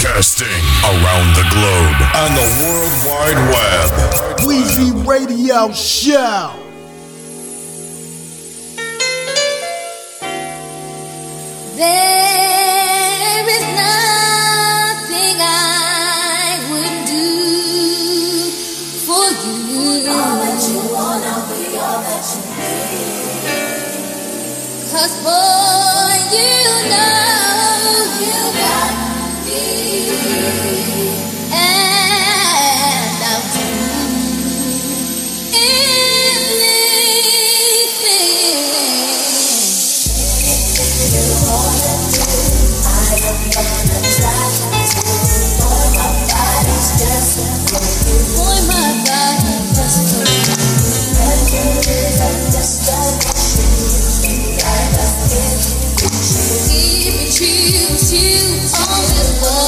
Broadcasting around the globe on the World Wide Web. Weezy Radio Show. There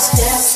steps.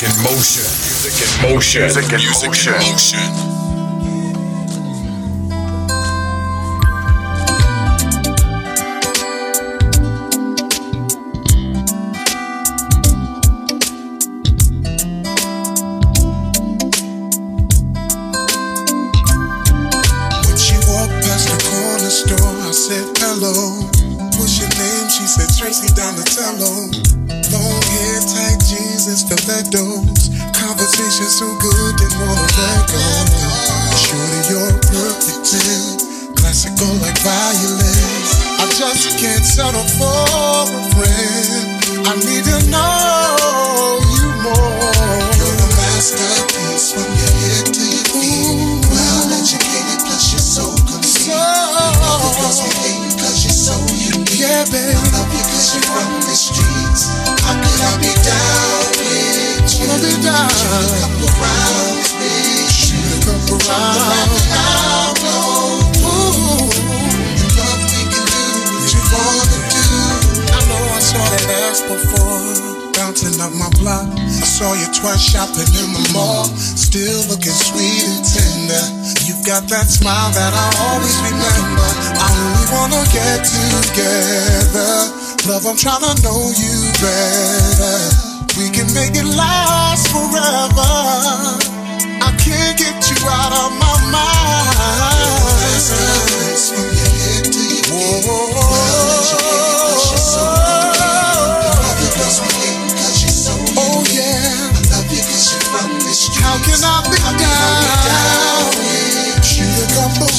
Music in motion. Music in motion. Music in motion. motion. Together. Love, I'm trying to know you better. We can make it last forever. I can't get you out of my mind. From your head to your feet. Well,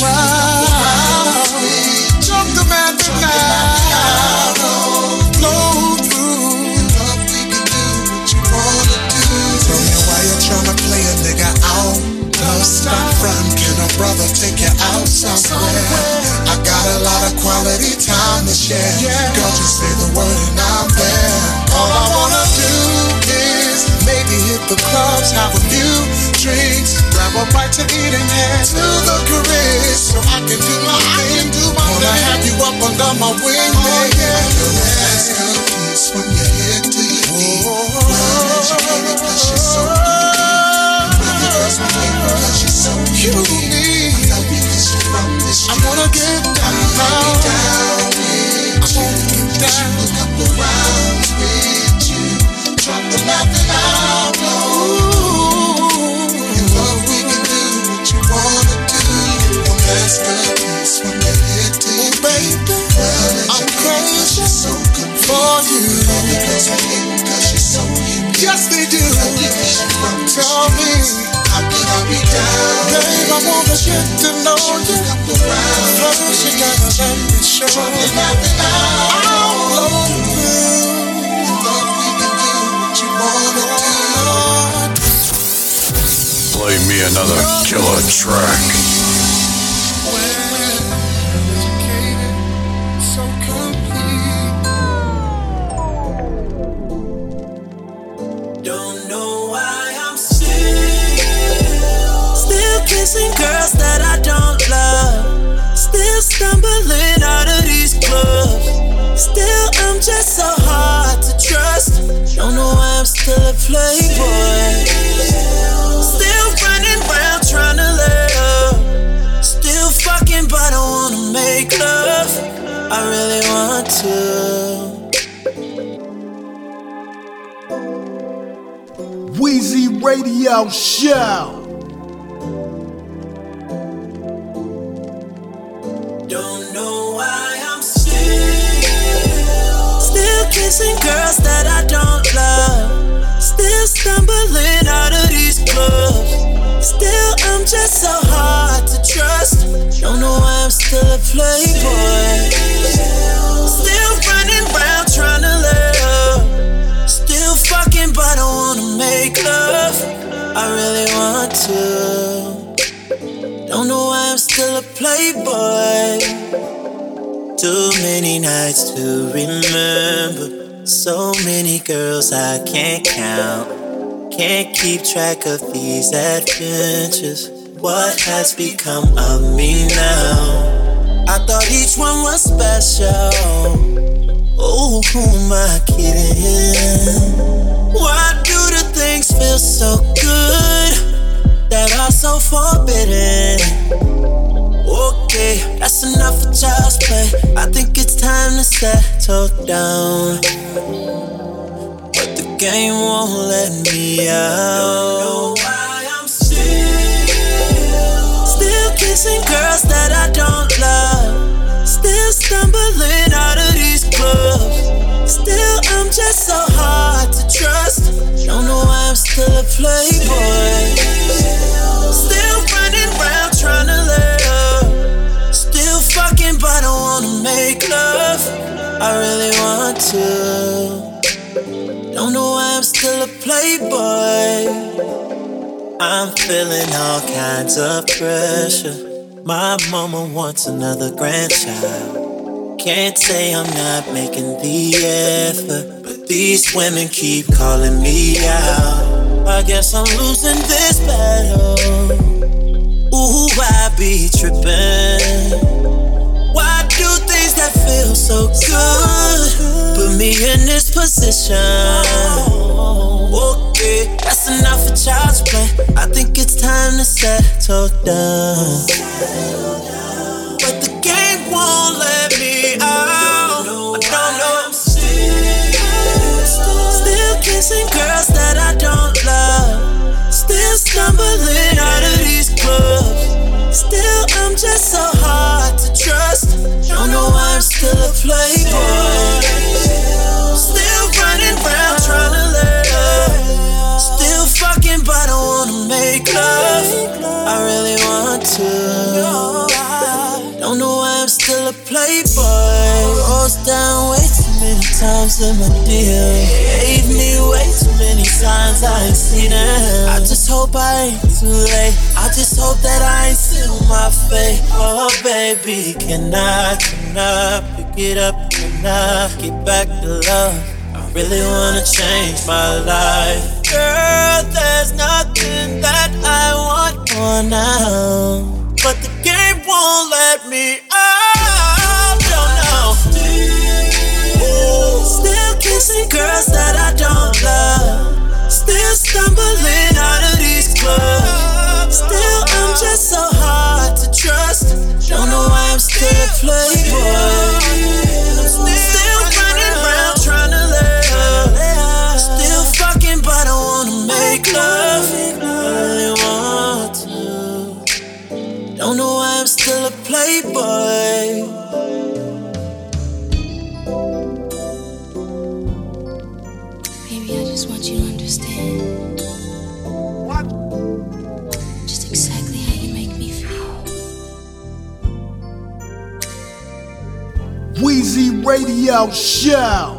you're stop front. Can a brother take you out somewhere? I got a lot of quality time to share. Girl, just say the word and I'm there. All I wanna do is maybe hit the clubs, have a few drinks, grab a bite to eat and head to the career so I can do my thing. Do my wanna have you up under my wing, oh, yeah. Your ass cookies from your head to your feet. Well educated, plus you're so unique. Love you I wanna get down. I wanna get down with you. Drop the nothing out low. In love we can do what you wanna do. A masterpiece from your head to your. Well you're complete. For you. You're so. Yes, they do. You're Tell me. Play me another killer track. Radio Show. Don't know why I'm still Still kissing girls that I don't love. Still stumbling out of these clubs. Still I'm just so hard to trust. Don't know why I'm still a playboy. Still running around trying to up Still fucking but I wanna make love I really want to Don't know why I'm still a playboy too many nights to remember. So many girls I can't count. Can't keep track of these adventures. What has become of me now? I thought each one was special. Oh, who am I kidding? Why do things feel so good that are so forbidden? Okay, that's enough for child's play. I think it's time to settle down. But the game won't let me out. Still kissing girls that I don't love. Still stumbling out of these clubs. Still, I'm just so hard to trust. Don't know why I'm still a playboy. Still running around trying to let up. Still fucking, but I wanna make love. I really want to. Don't know why I'm still a playboy. I'm feeling all kinds of pressure. My mama wants another grandchild. Can't say I'm not making the effort, these women keep calling me out. I guess I'm losing this battle. Ooh, I be tripping. Why do things that feel so good put me in this position? Okay, that's enough for child's play. I think it's time to settle down. But the game won't let me Still girls that I don't love. Still stumbling out of these clubs. Still, I'm just so hard to trust. Don't know why I'm still a playboy. Still running around trying to up. Still fucking, but I wanna make love. I really want to. Don't know why I'm still a playboy. Times in my deal. Gave me way too many signs I ain't seen them. I just hope I ain't too late. I just hope that I ain't still my fate. Oh baby, can I, can I pick it up? Can I get back to love? I really wanna change my life. Girl, there's nothing that I want more now. But the game won't let me Kissing girls that I don't love. Still stumbling out of these clubs. Still, I'm just so hard to trust. Don't know why I'm still a playboy. Radio Show.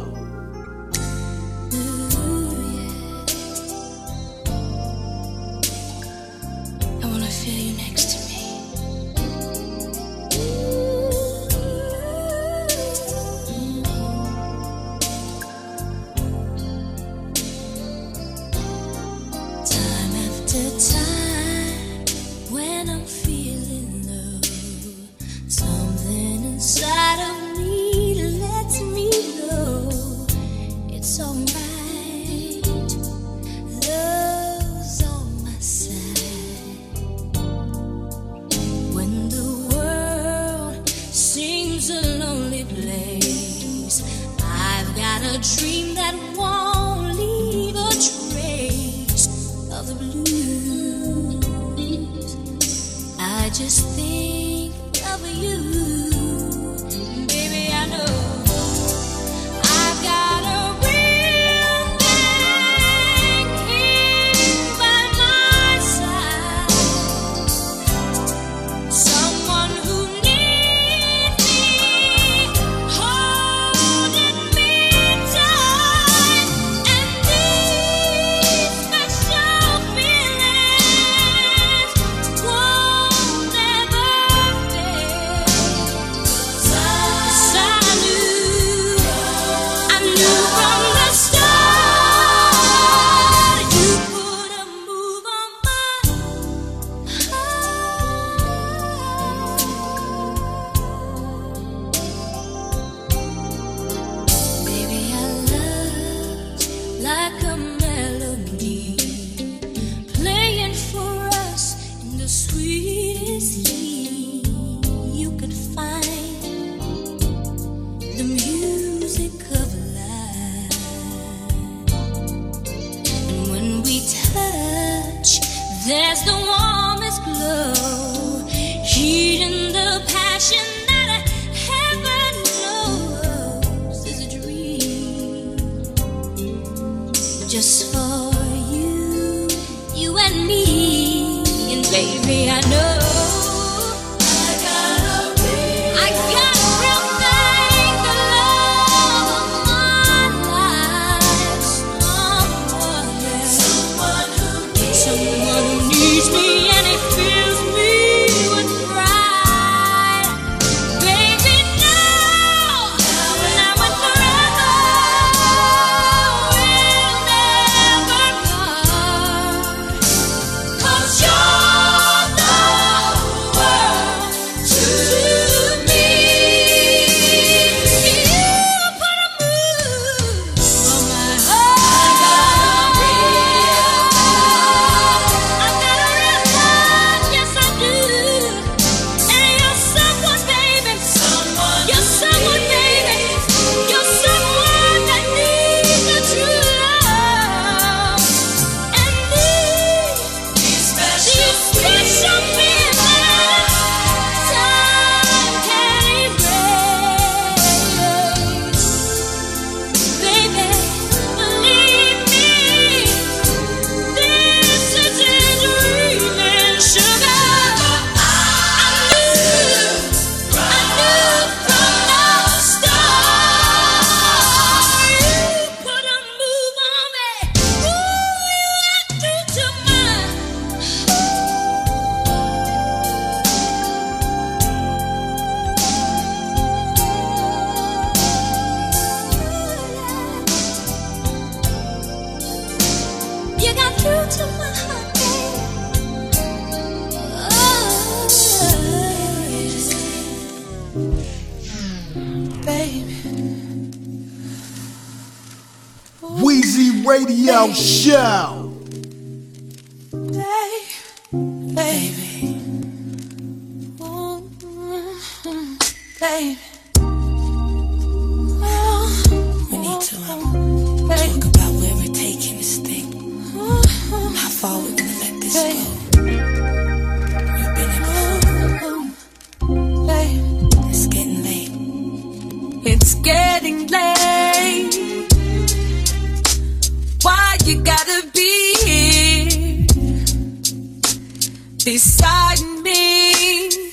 Beside me,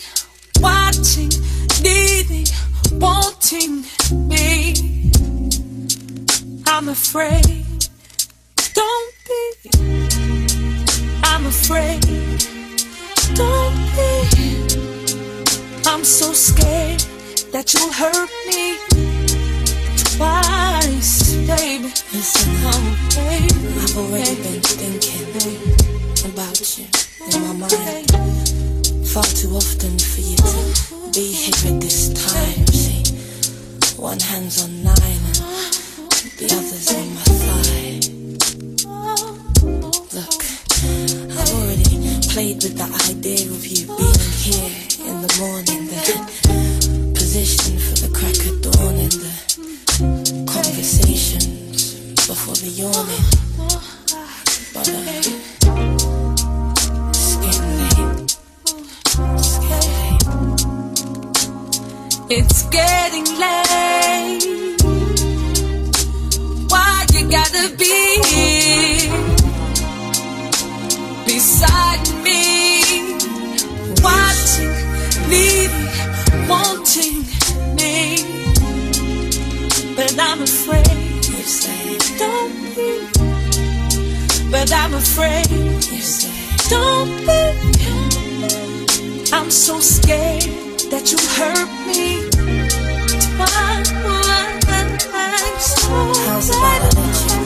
watching, needing, wanting me? I'm afraid. Don't be. I'm afraid. Don't be. I'm so scared that you'll hurt me twice, baby. Listen, oh, baby. I've already been thinking about you in my mind. Far too often for you to be here at this time. See, one hand's on nine and the other's on my thigh. Look, I've already played with the idea of you being here in the morning, the position for the crack of dawn and the conversations before the yawning. But uh, It's getting late. Why you gotta be here beside me, watching, needing, wanting me? But I'm afraid you say don't be. But I'm afraid you say don't be. I'm so scared that you hurt me twice. How's about I let you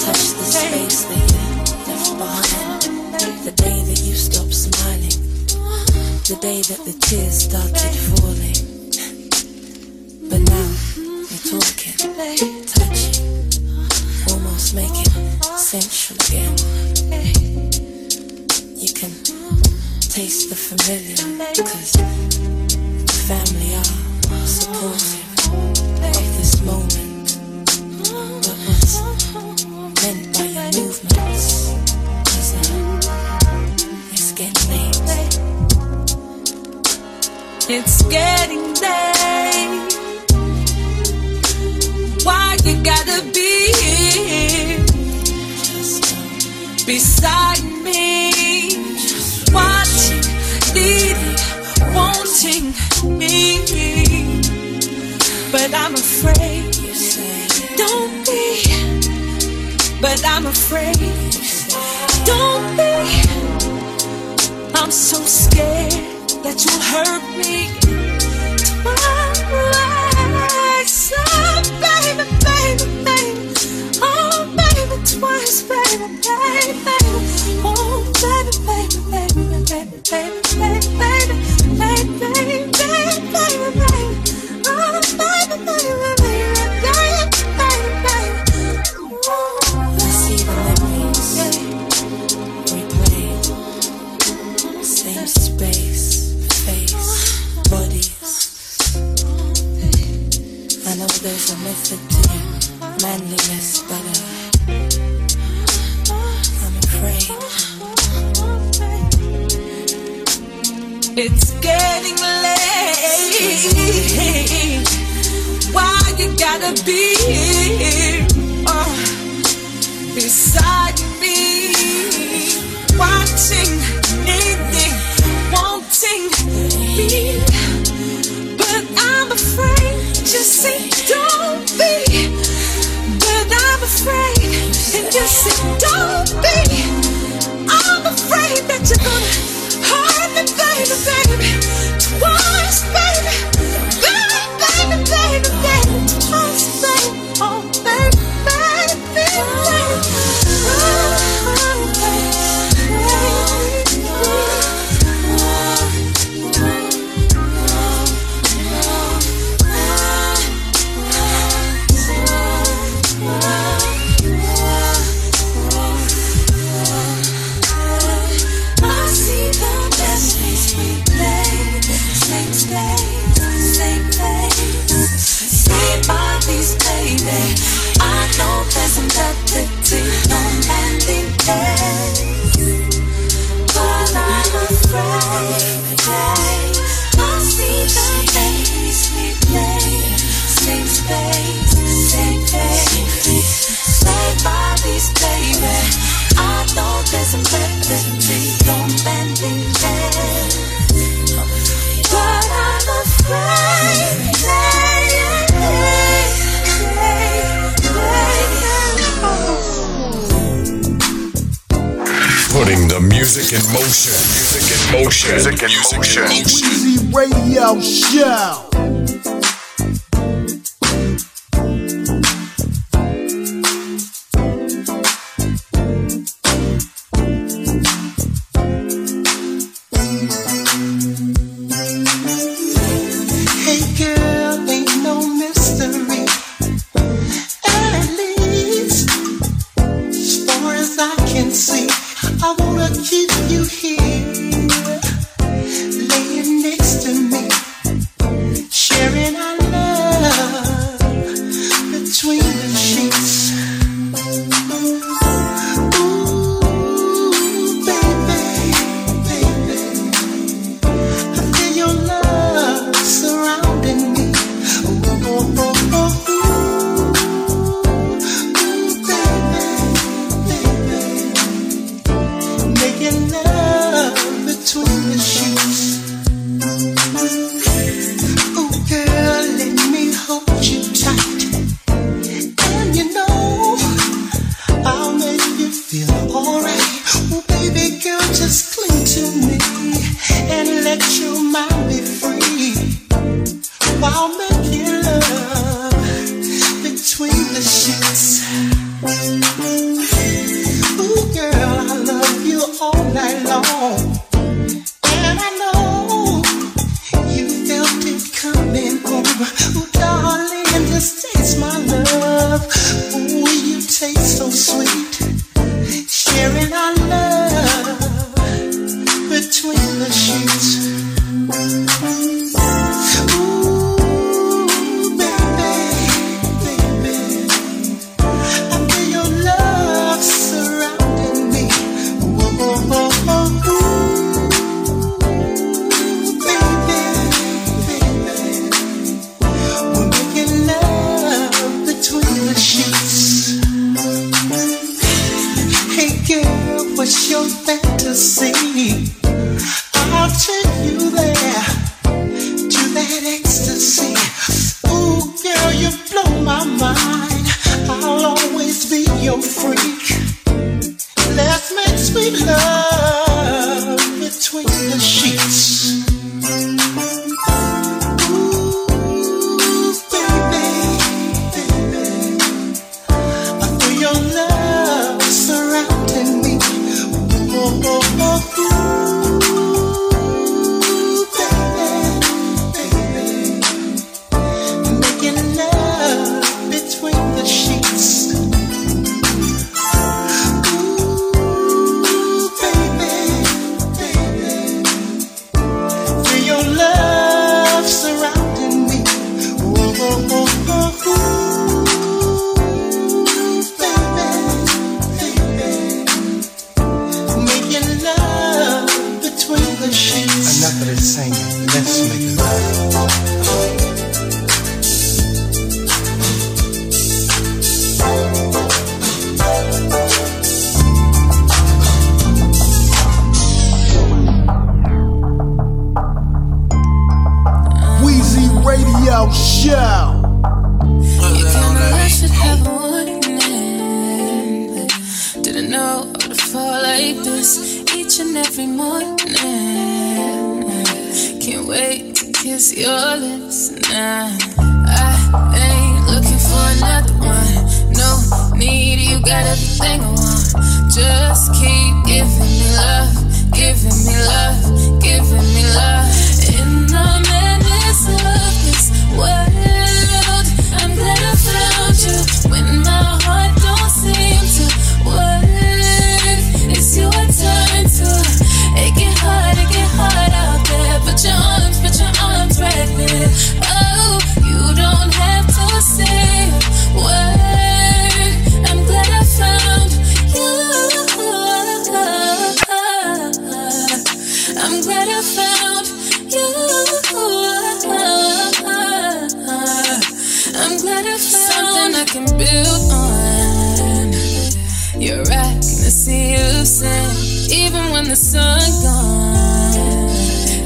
touch the space that you left behind? The day that you stopped smiling, the day that the tears started falling. But now we're talking, touching, almost making sensual again. You can taste the familiar because family are supportive of this moment. But what's meant by your movements is that it's getting late. It's getting late. Why you gotta be here beside me? Watching, needing, wanting me, but I'm afraid. Don't be, but I'm afraid. Don't be. I'm so scared that you'll hurt me. It's getting late. Why you gotta be here oh, beside me, watching, needing, wanting me, but I'm afraid. Just say don't be. But I'm afraid, and just see, don't be. I'm afraid that you're gonna. Music in motion. Weezy Radio Show. I'm glad I found you. I'm glad I found something I can build on. You're right, gonna see you soon, even when the sun gone.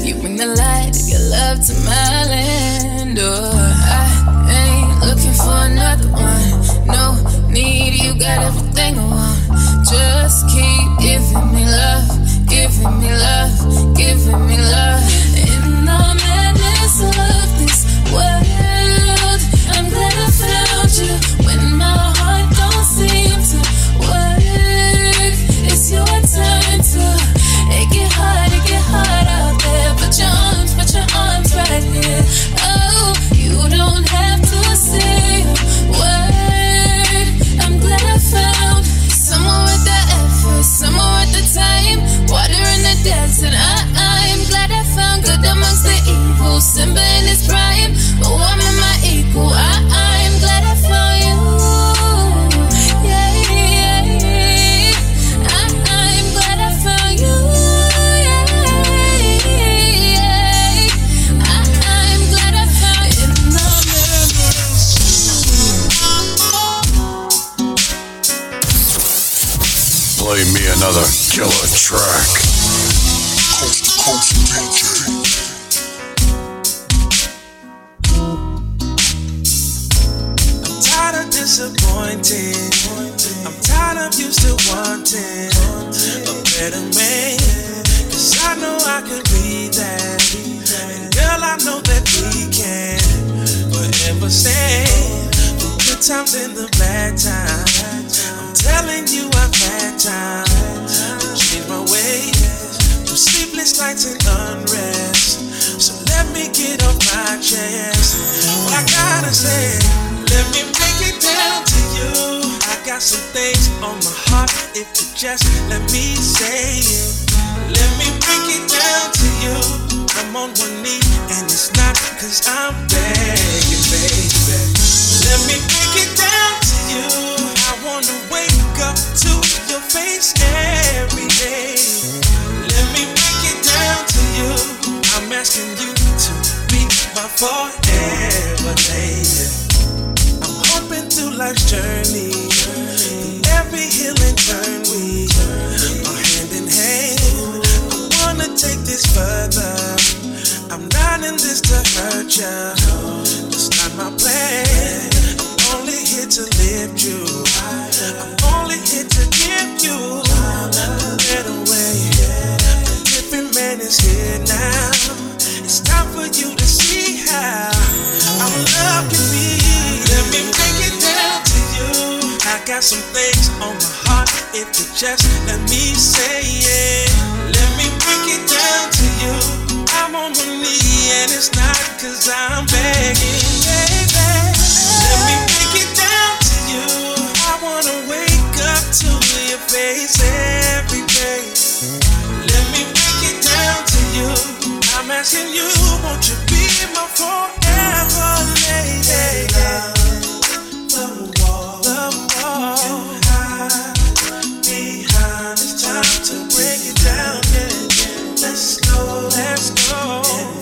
You bring the light of your love to my land. Oh, I ain't looking for another one. No need, you got everything I want. Just keep giving me love, giving me love, giving me love. Track. DJ. tired of disappointing. I'm tired of you still wanting a better man. Cause I know I could be that. And girl, I know that we can forever stand. The good times and the bad times. I'm telling you, I've had time sleepless nights and unrest. So let me get off my chest. I gotta say, let me break it down to you. I got some things on my heart. If you just let me say it, let me break it down to you. I'm on one knee, and it's not cause I'm begging, baby. Let me break it down to you. I wanna wake up to your face every day you, I'm asking you to be my forever baby. I'm hoping through life's journey, every hill and turn we are hand in hand. I wanna take this further. I'm not in this to hurt you. It's not my plan. I'm only here to lift you. I'm only here to give you a little way. Second man is here now. It's time for you to see how our love can be. Let me break it down to you. I got some things on my heart. If you just let me say it, let me break it down to you. I'm on my knee and it's not cause I'm begging, baby. Let me break it down to you. I wanna wake up to your face every day you, I'm asking you, won't you be my forever lady? Love, the hide behind. It's time to break it down. Let's go, let's go. Yeah.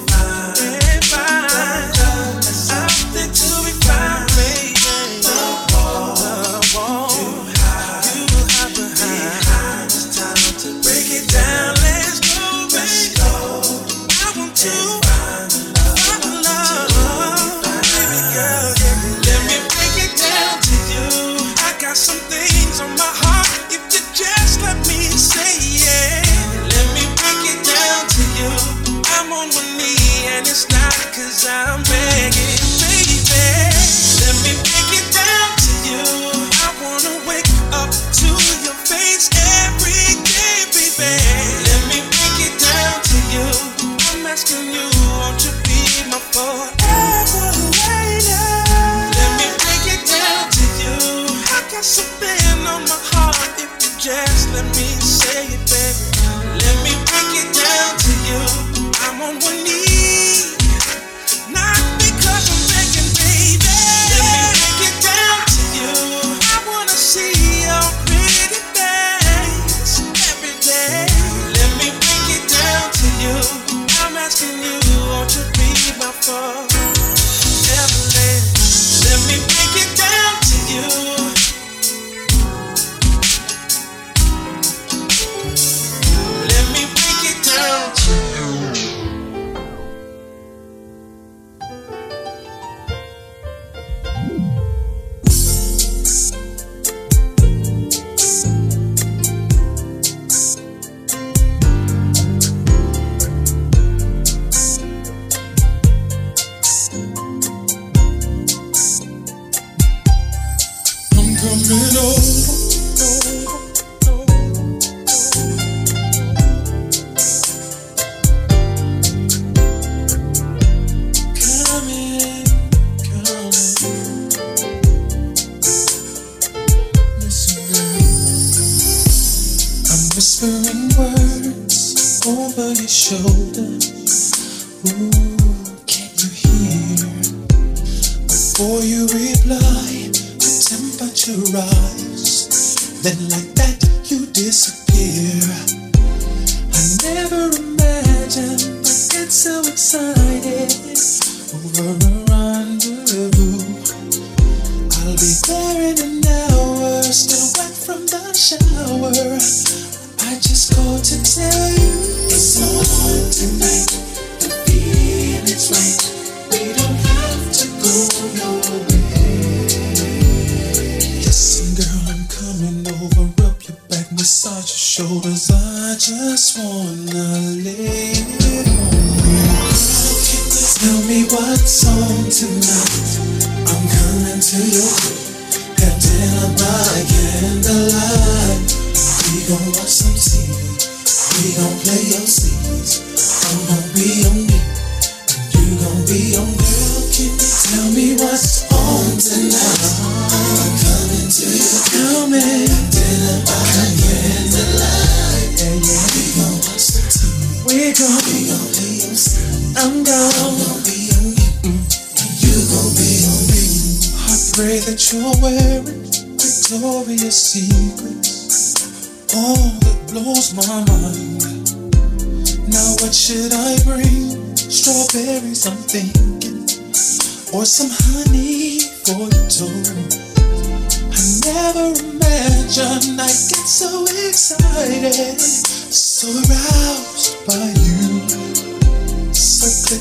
on his shoulder.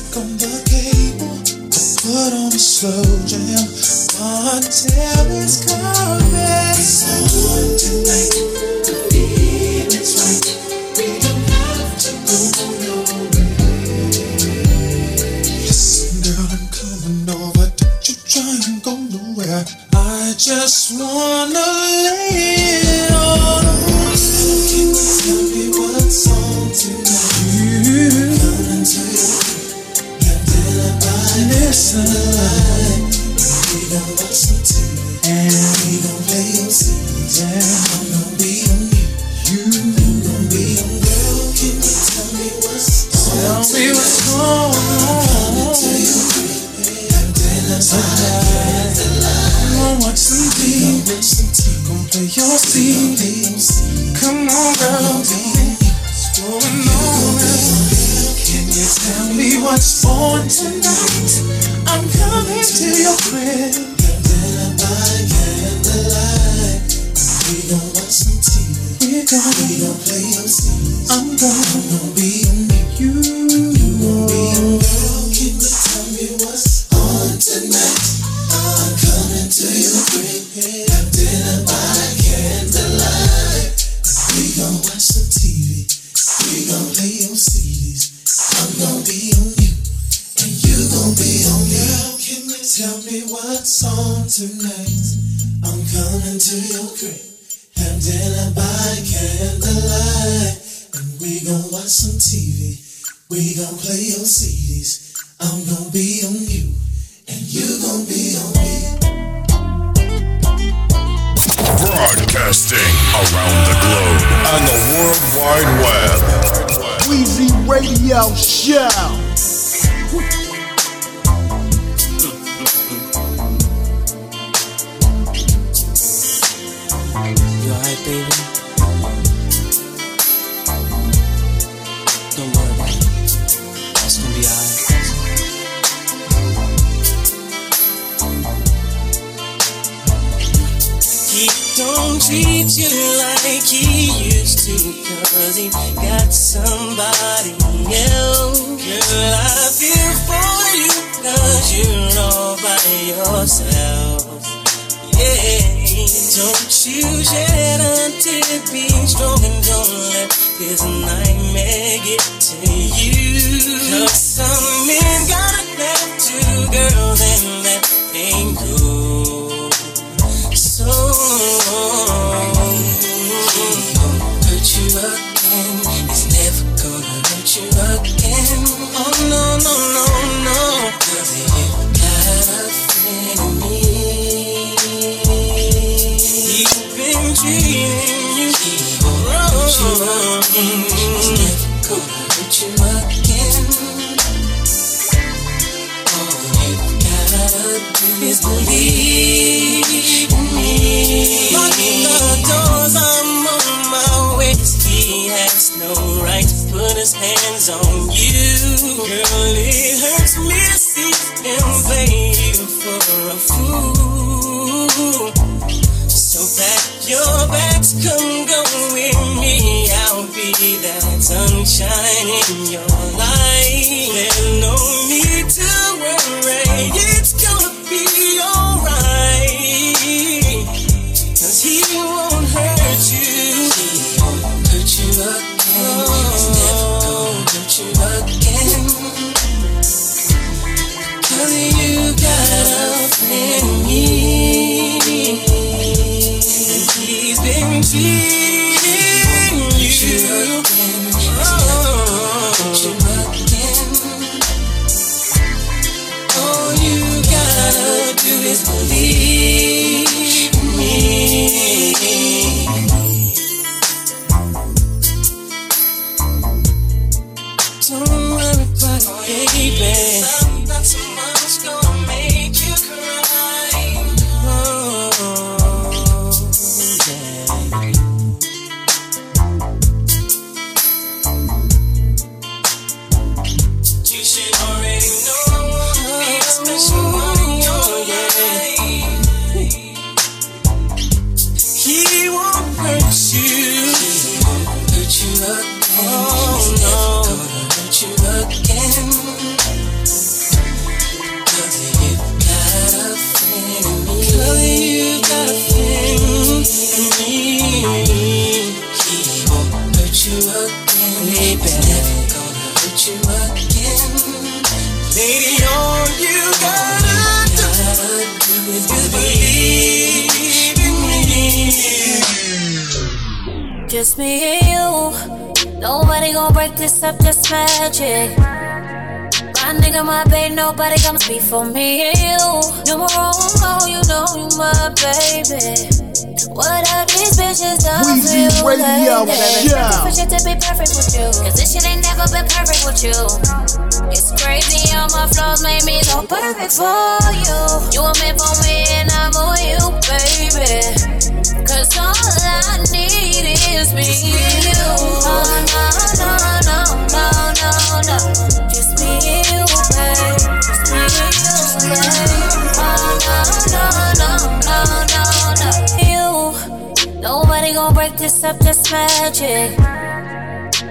back on the cable. I put on a slow jam. Montel is coming. He's on tonight. Hard Web. Weezy Radio Show. Baby. treat you like he used to Cause he got somebody else Girl, I feel for you Cause you're all by yourself. Yeah Don't you shed until it Be strong and don't let his nightmare get to you. Cause some men got it left to girls And that ain't cool. Put you up. on you. Girl, it hurts me to see them play you for a fool. So pack your bags, come go with me. I'll be that sunshine in your life. There's no need to worry, it's gonna be alright. Cause he you. Cause you got up me. And he's been cheating. comes before me and you. No more you know you my baby. What are these bitches done for you, baby? Yeah. For shit to be perfect with you. Cause this shit ain't never been perfect with you. It's crazy, all my flaws made me so perfect for you. You were meant magic.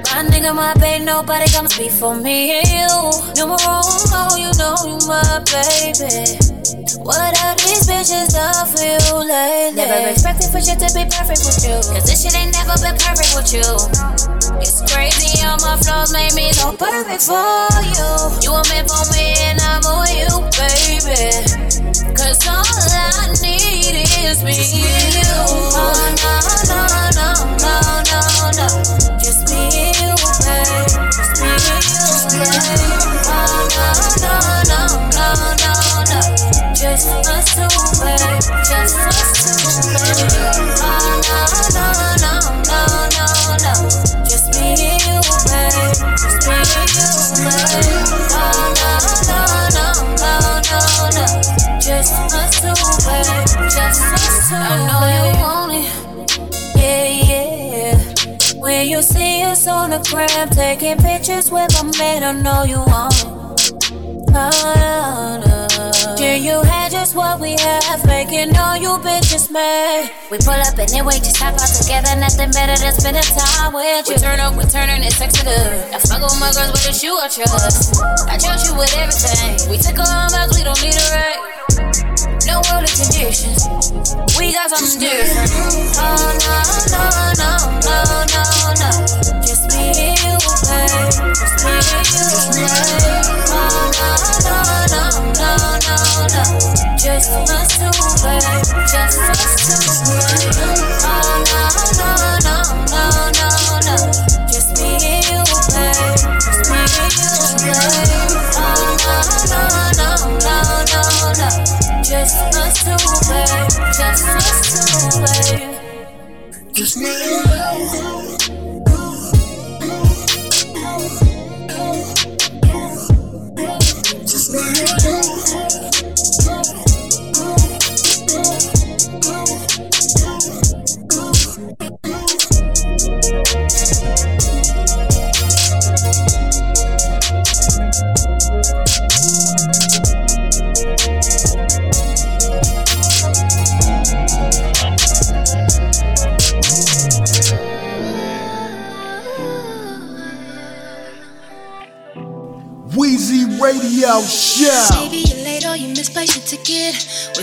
My nigga, my babe, nobody comes before me and you. Numero uno, you know you my baby. What are these bitches done for you lately? Never expected for shit to be perfect with you. Cause this shit ain't never been perfect with you. It's crazy how my flaws made me so perfect for you. You were meant for me and I'm for you, baby. Cause all need is me and you. Oh, no, no, no, no, no, no. Just me and you, babe. Just me and you, babe. Oh, no, no, no, no, no, no. Just us two, babe. Just us two, babe. When you see us on the gram, taking pictures with my man, I know you want it. Oh, you had just what we have, making all you bitches mad. We pull up and then we just hop out together, nothing better than spending time with you. We turn up, we turning it sexy good. I fuck with my girls, but it's you I trust. I trust you with everything. We took our vows, we don't need a right. No worldly conditions. We got something different. Oh no, no, no, no, no, no. Just me and you, babe. Just me and you, babe. Oh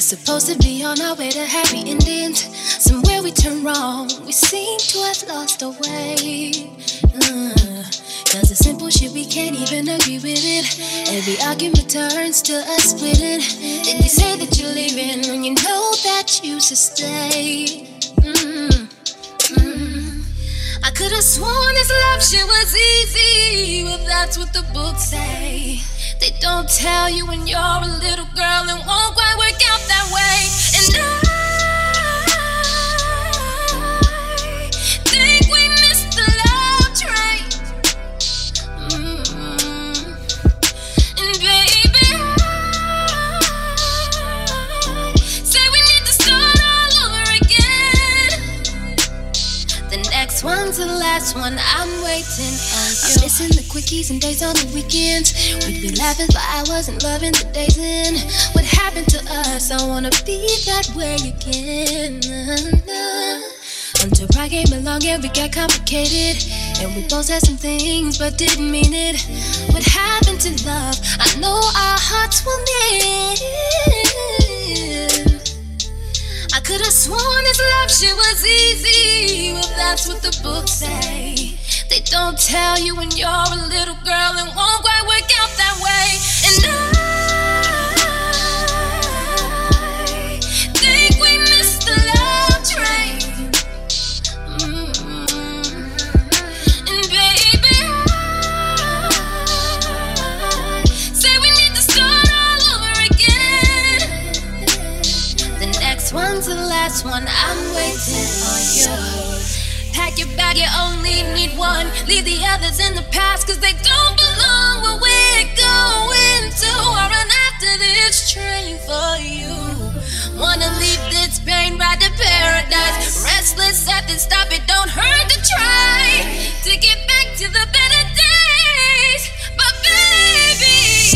supposed to be on our way to happy endings. Somewhere we turn wrong. We seem to have lost our way. Uh, Cause the simple shit we can't even agree with it. Every argument turns to us splitting. Then you say that you're leaving when you know that you should stay. Mm, mm. I could have sworn this love shit was easy. Well, that's what the books say. They don't tell you when you're a little girl and won't quite work out that way. And I think we missed the love train. Mm. And baby, I say we need to start all over again. The next one's the last one. I'm waiting missing the quickies and days on the weekends. We'd be laughing, but I wasn't loving the days in. What happened to us? I wanna be that way again. Uh-huh. Until pride came along and we got complicated. And we both said some things but didn't mean it. What happened to love? I know our hearts will mend. I could have sworn this love shit was easy. Well, that's what the books say. They don't tell you when you're a little girl and won't quite work out that way. And I think we missed the love train. Mm. And baby, I say we need to start all over again. The next one's the last one. I'm waiting on you. Bag, you only need one. Leave the others in the past, cause they don't belong where we're going to. I run after this train for you. Wanna leave this pain right to paradise. Restless at the stop, it don't hurt to try to get back to the better days. But baby,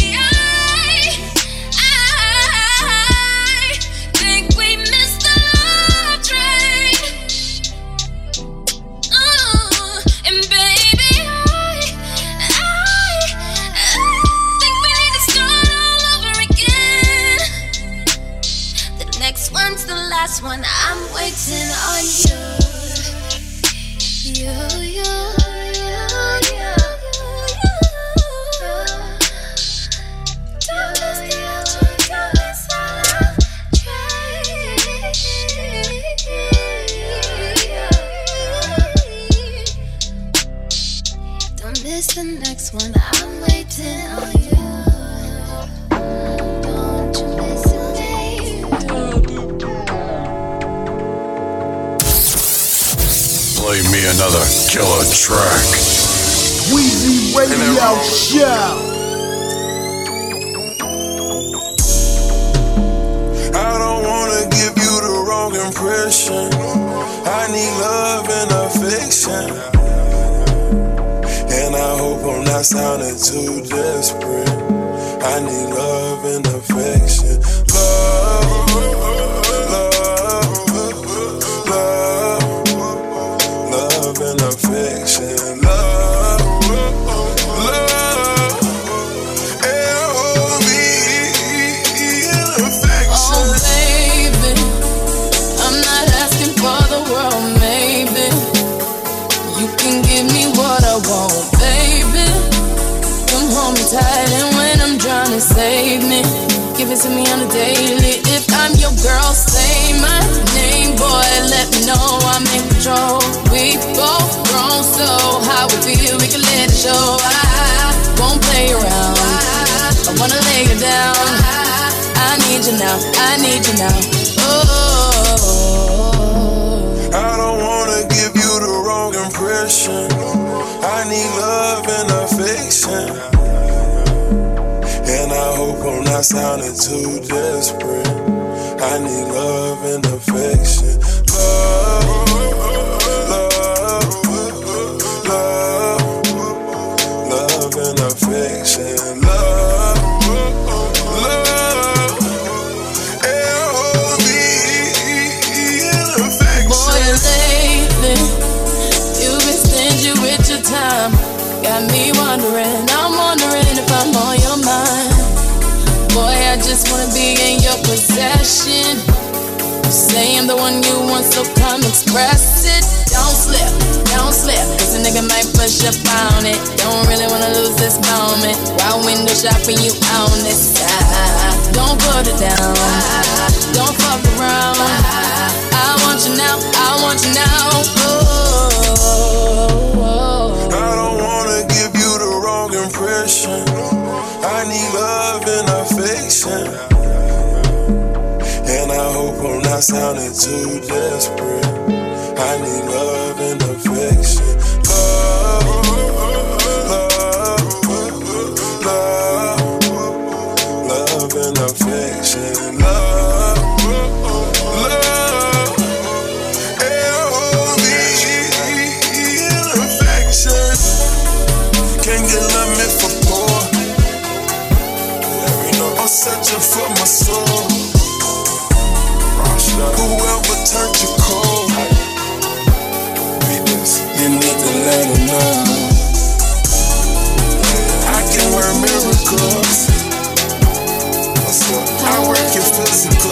love. The next one. I'm waiting on you. Don't you miss it, Play me another killer track. Weezy Radio Show. Sounding too desperate. I need love and affection. To me on a daily. If I'm your girl, say my name, boy. Let me know I'm in control. We both grown, so how we feel, we can let it show. I won't play around. I wanna lay you down. I need you now. I need you now. Oh. I don't wanna give you the wrong impression. I need love and affection. I sounding too desperate. I need love and affection. Love, love, love, love and affection. Love, love, affection. Boy, lately, you've been stingy with your time. Got me wondering, I'm wondering if I'm on your mind. Boy, I just wanna be in your possession. Say I'm the one you want, so come express it. Don't slip, don't slip, cause a nigga might push up on it. Don't really wanna lose this moment. While window shopping, you on side. Don't put it down, don't fuck around. I want you now, I want you now. Oh, I don't wanna give you the wrong impression. I need love and. And I hope I'm not sounding too desperate. I need love and affection. Love, love, love, love and affection. Searching for my soul. Whoever turned you cold, you need to let them know. I can work miracles. I work your physical.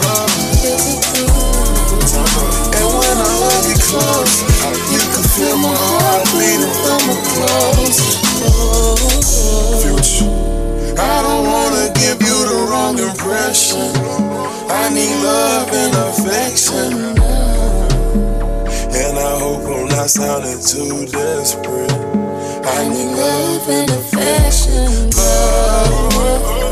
And when I love you close, you can feel my heart beating from my clothes. Future. I don't wanna wrong impression. I need love and affection. And I hope I'm not sounding too desperate. I need love and affection. Love, love, love, love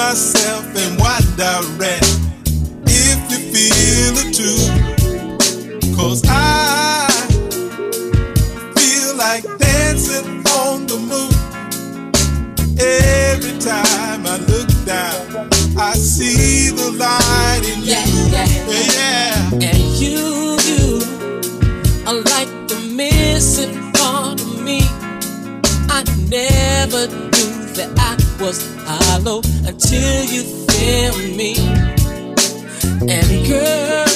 myself and wonder if you feel it too. Cause I feel like dancing on the moon. Every time I look down, I see the light in you. Yeah, yeah. Yeah. And you, you are like the missing part of me. I never knew that I was hollow until you feel me. And girl,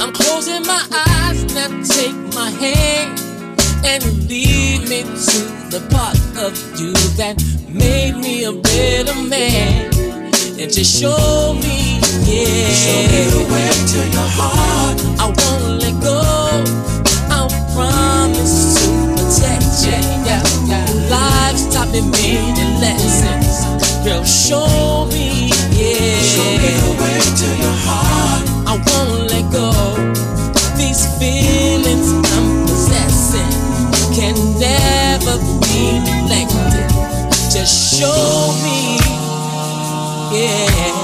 I'm closing my eyes now. Take my hand and lead me to the part of you that made me a better man. And just show me, yeah. Show me the way to your heart. I won't let go. I promise to protect you. Yeah, yeah. Life's taught me many lessons. Girl, show me, yeah. Show me the way to your heart. I won't let go. These feelings I'm possessing can never be neglected. Just show me, yeah.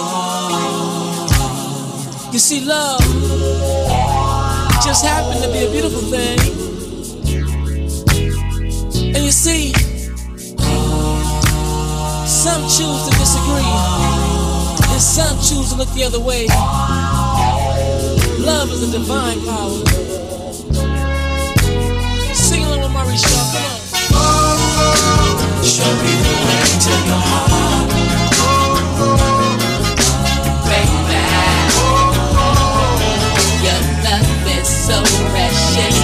You see, love just happened to be a beautiful thing. And you see, some choose to disagree, and some choose to look the other way. Love is a divine power. Sing along with Maurice Shaw, come on. Show me the way to your heart. Baby, your love is so precious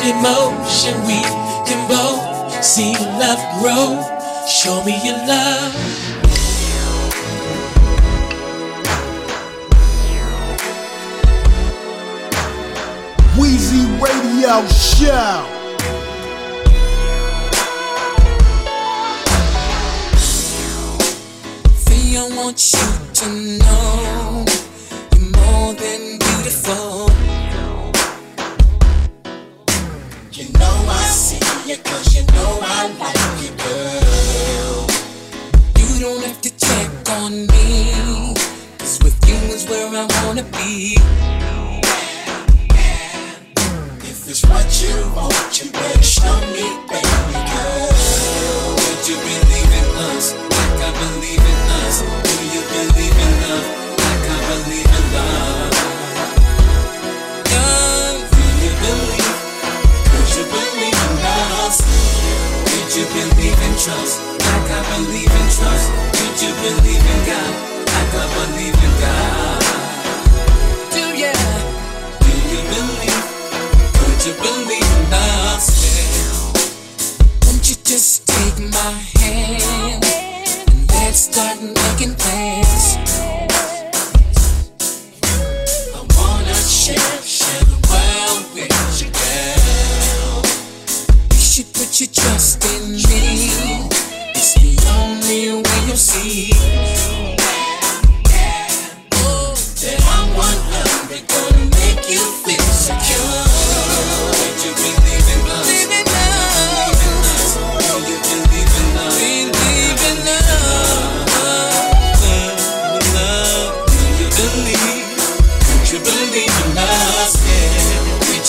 emotion. We can both see love grow. Show me your love. Weezy Radio Show. I want you to know you're more than beautiful. Cause you know I like you, girl. You don't have to check on me, cause with you is where I wanna be. If it's what you want, you better show me, baby girl. Would you believe in us like I believe in us? Do you believe in love you believe in trust like I believe in trust? Could you believe in God like I believe in God? Do ya? Do you believe? Could you believe in us? Won't you just take my hand and let's start making plans?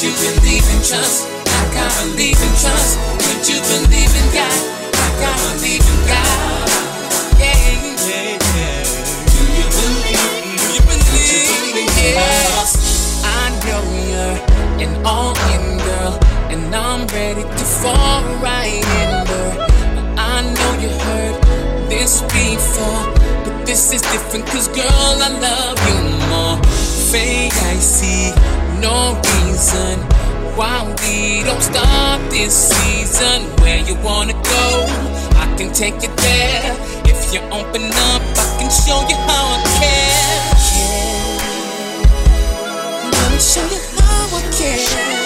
You believe in trust? I believe in trust. Would you believe in God? I believe in God. Yeah, yeah, yeah. Do you believe? Do you believe? Yes. I know you're an all-in girl, and I'm ready to fall right in her. I know you heard this before, but this is different, cause girl, I love you more. Fake, I see no reason why we don't start this season. Where you wanna go, I can take you there. If you open up, I can show you how I care. Let me show you how I care.